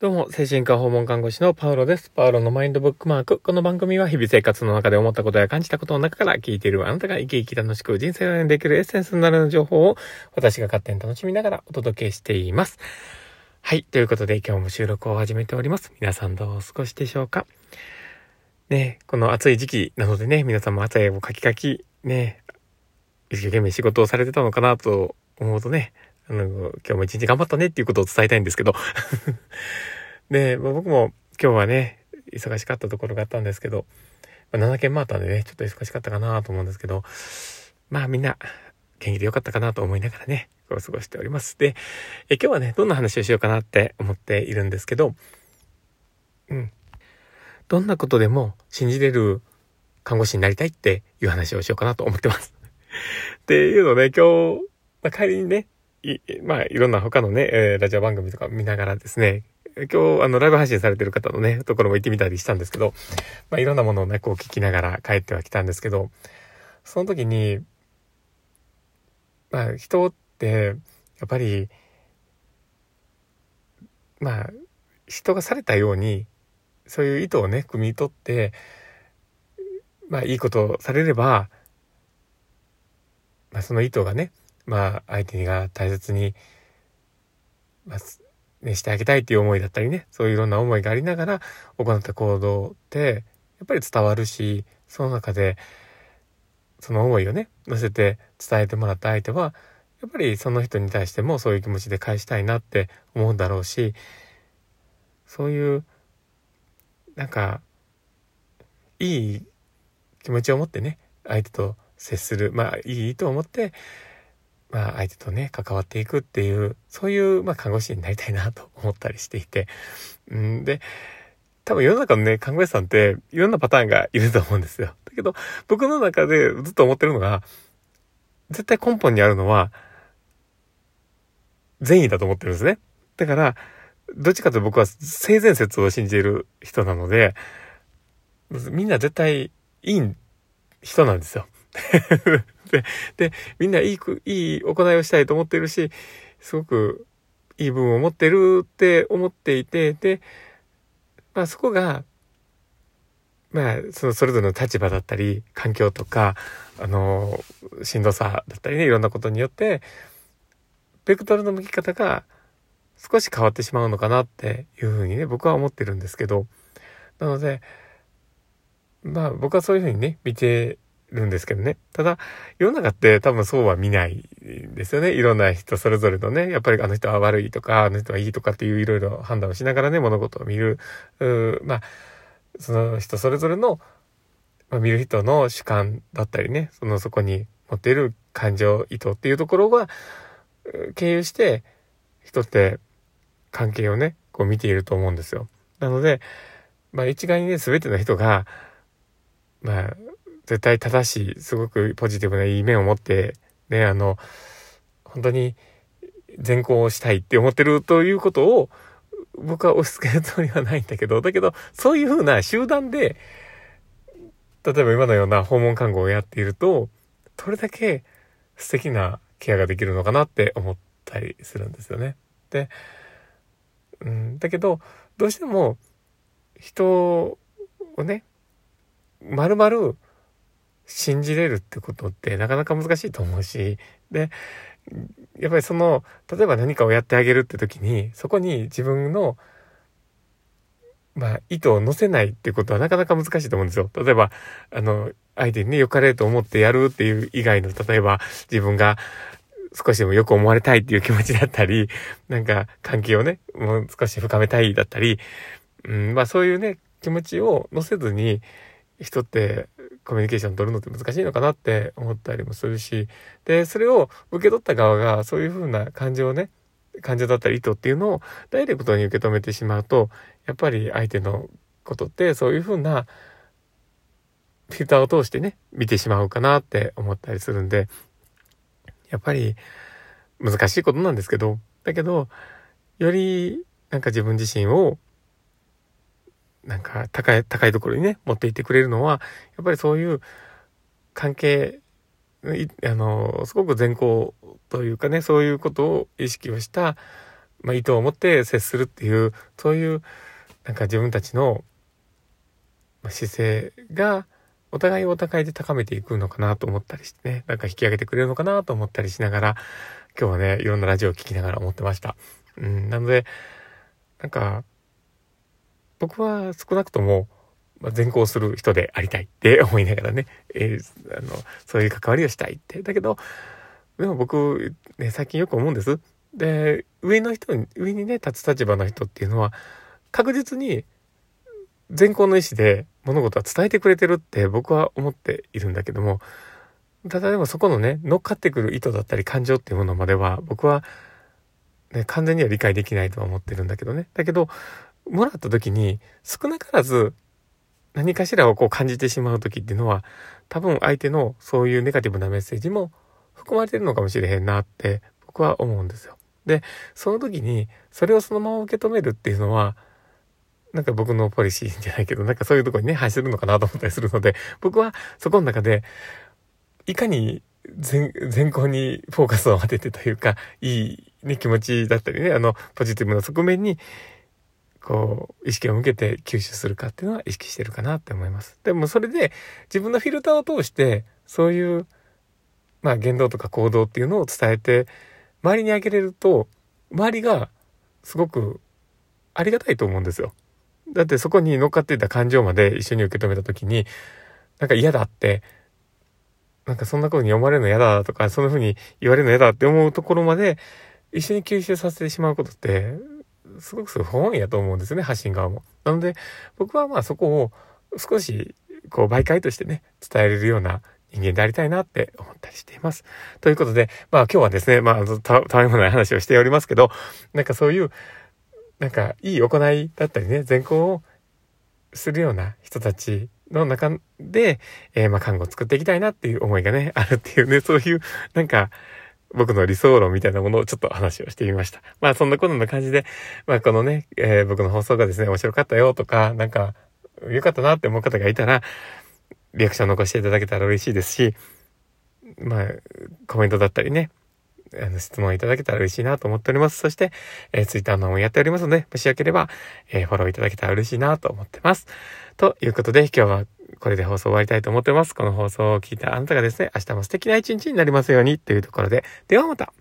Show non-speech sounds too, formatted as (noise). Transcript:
どうも、精神科訪問看護師のパウロです。パウロのマインドブックマーク。この番組は日々生活の中で思ったことや感じたことの中から聞いているあなたが生き生き楽しく人生を演できるエッセンスになる情報を私が勝手に楽しみながらお届けしています。はい。ということで今日も収録を始めております。皆さんどうお過ごしでしょうか？ねこの暑い時期なのでね、皆さんも朝をカキカキ、ね一生懸命仕事をされてたのかなと思うとね、あの、今日も一日頑張ったねっていうことを伝えたいんですけど (laughs) で、まあ、僕も今日はね、忙しかったところがあったんですけど、まあ、7件回ったんでね、ちょっと忙しかったかなと思うんですけど、まあみんな元気でよかったかなと思いながらね、こう過ごしております。で、え今日はね、どんな話をしようかなって思っているんですけど、うん。どんなことでも信じれる看護師になりたいっていう話をしようかなと思ってます。っていうのね、今日、まあ、帰りにね、い、まあ、いろんな他のね、えー、ラジオ番組とか見ながらですね、今日、あの、ライブ配信されてる方のね、ところも行ってみたりしたんですけど、まあ、いろんなものをね、こう聞きながら帰ってはきたんですけど、その時に、まあ、人って、やっぱり、まあ、人がされたように、そういう意図をね、汲み取って、まあ、いいことをされれば、まあ、その意図がね、まあ、相手が大切に、まあ、ね、してあげたいっていう思いだったりね、そういういろんな思いがありながら行った行動って、やっぱり伝わるし、その中で、その思いをね、乗せて伝えてもらった相手は、やっぱりその人に対してもそういう気持ちで返したいなって思うんだろうし、そういう、なんか、いい気持ちを持ってね、相手と接する、まあいいと思って、まあ、相手とね、関わっていくっていう、そういう、まあ、看護師になりたいなと思ったりしていて。うんで、多分世の中のね、看護師さんっていろんなパターンがいると思うんですよ。だけど、僕の中でずっと思ってるのが、絶対根本にあるのは、善意だと思ってるんですね。だから、どっちかというと僕は性善説を信じる人なので、みんな絶対いい人なんですよ。で、みんないい、いい行いをしたいと思ってるし、すごくいい部分を持ってるって思っていて、で、まあそこが、まあ、そのそれぞれの立場だったり、環境とか、あの、しんどさだったりね、いろんなことによって、ベクトルの向き方が少し変わってしまうのかなっていうふうにね、僕は思ってるんですけど、なので、まあ僕はそういうふうにね、見てるんですけどね。ただ、世の中って多分そうは見ないですよね。いろんな人それぞれのね、やっぱりあの人は悪いとか、あの人はいいとかっていういろいろ判断をしながらね、物事を見る。うまあ、その人それぞれの、まあ、見る人の主観だったりね、そのそこに持っている感情、意図っていうところが、経由して、人って関係をね、こう見ていると思うんですよ。なので、まあ一概にね、全ての人が、まあ、絶対正しい、すごくポジティブないい面を持って、ね、あの、本当に善行をしたいって思ってるということを、僕は押し付けるつもりはないんだけど、だけど、そういうふうな集団で、例えば今のような訪問看護をやっていると、どれだけ素敵なケアができるのかなって思ったりするんですよね。で、うん、だけど、どうしても人をね、まるまる信じれるってことってなかなか難しいと思うし、で、やっぱりその、例えば何かをやってあげるって時に、そこに自分の、まあ、意図を乗せないってことはなかなか難しいと思うんですよ。例えば、あの、相手にね、良かれと思ってやるっていう以外の、例えば、自分が少しでもよく思われたいっていう気持ちだったり、なんか関係をね、もう少し深めたいだったり、うん、まあそういうね、気持ちを乗せずに、人ってコミュニケーション取るのって難しいのかなって思ったりもするし、で、それを受け取った側がそういう風な感情をね、感情だったり意図っていうのをダイレクトに受け止めてしまうと、やっぱり相手のことってそういう風なフィルターを通してね、見てしまうかなって思ったりするんで、やっぱり難しいことなんですけど、だけど、よりなんか自分自身をなんか高い、高いところにね、持っていってくれるのは、やっぱりそういう関係、あの、すごく善行というかね、そういうことを意識をしたまあ、意図を持って接するっていう、そういう、なんか自分たちの姿勢が、お互いお互いで高めていくのかなと思ったりしてね、なんか引き上げてくれるのかなと思ったりしながら、今日はね、いろんなラジオを聴きながら思ってました。うん、なので、なんか、僕は少なくとも、まあ、善行する人でありたいって (laughs) 思いながらね、えー、あの、そういう関わりをしたいって。だけど、でも僕、ね、最近よく思うんです。で、上の人に、上にね、立つ立場の人っていうのは、確実に善行の意思で物事は伝えてくれてるって僕は思っているんだけども、ただでもそこのね、乗っかってくる意図だったり感情っていうものまでは僕は、ね、完全には理解できないとは思ってるんだけどね。だけど、もらった時に少なからず何かしらをこう感じてしまう時っていうのは多分相手のそういうネガティブなメッセージも含まれてるのかもしれへんなって僕は思うんですよ。で、その時にそれをそのまま受け止めるっていうのはなんか僕のポリシーじゃないけど、なんかそういうとこにね、反するのかなと思ったりするので、僕はそこの中で、いかに全、全行にフォーカスを当ててというか、いいね、気持ちだったりね、あの、ポジティブな側面に、こう、意識を向けて吸収するかっていうのは意識してるかなって思います。でもそれで、自分のフィルターを通して、そういう、まあ言動とか行動っていうのを伝えて、周りにあげれると、周りがすごくありがたいと思うんですよ。だってそこに乗っかっていた感情まで一緒に受け止めた時に、なんか嫌だって、なんかそんな風に読まれるの嫌だとか、そんな風に言われるの嫌だって思うところまで一緒に吸収させてしまうことって、すごく不本意やと思うんですね、発信側も。なので、僕はまあそこを少し、こう媒介としてね、伝えれるような人間でありたいなって思ったりしています。ということで、まあ今日はですね、まあた、たわいもない話をしておりますけど、なんかそういう、なんかいい行いだったりね、善行をするような人たちの中で、えー、まあ看護を作っていきたいなっていう思いがね、あるっていうね、そういう、なんか、僕の理想論みたいなものをちょっと話をしてみました。まあそんなことな感じで、まあこのね、えー、僕の放送がですね、面白かったよとか、なんか、良かったなって思う方がいたら、リアクション残していただけたら嬉しいですし、まあ、コメントだったりね、あの、質問いただけたら嬉しいなと思っております。そして、えー、ツイッターの方もやっておりますので、もしよければ、えー、フォローいただけたら嬉しいなと思ってます。ということで、今日はこれで放送終わりたいと思ってます。この放送を聞いたあなたがですね、明日も素敵な一日になりますようにというところで、ではまた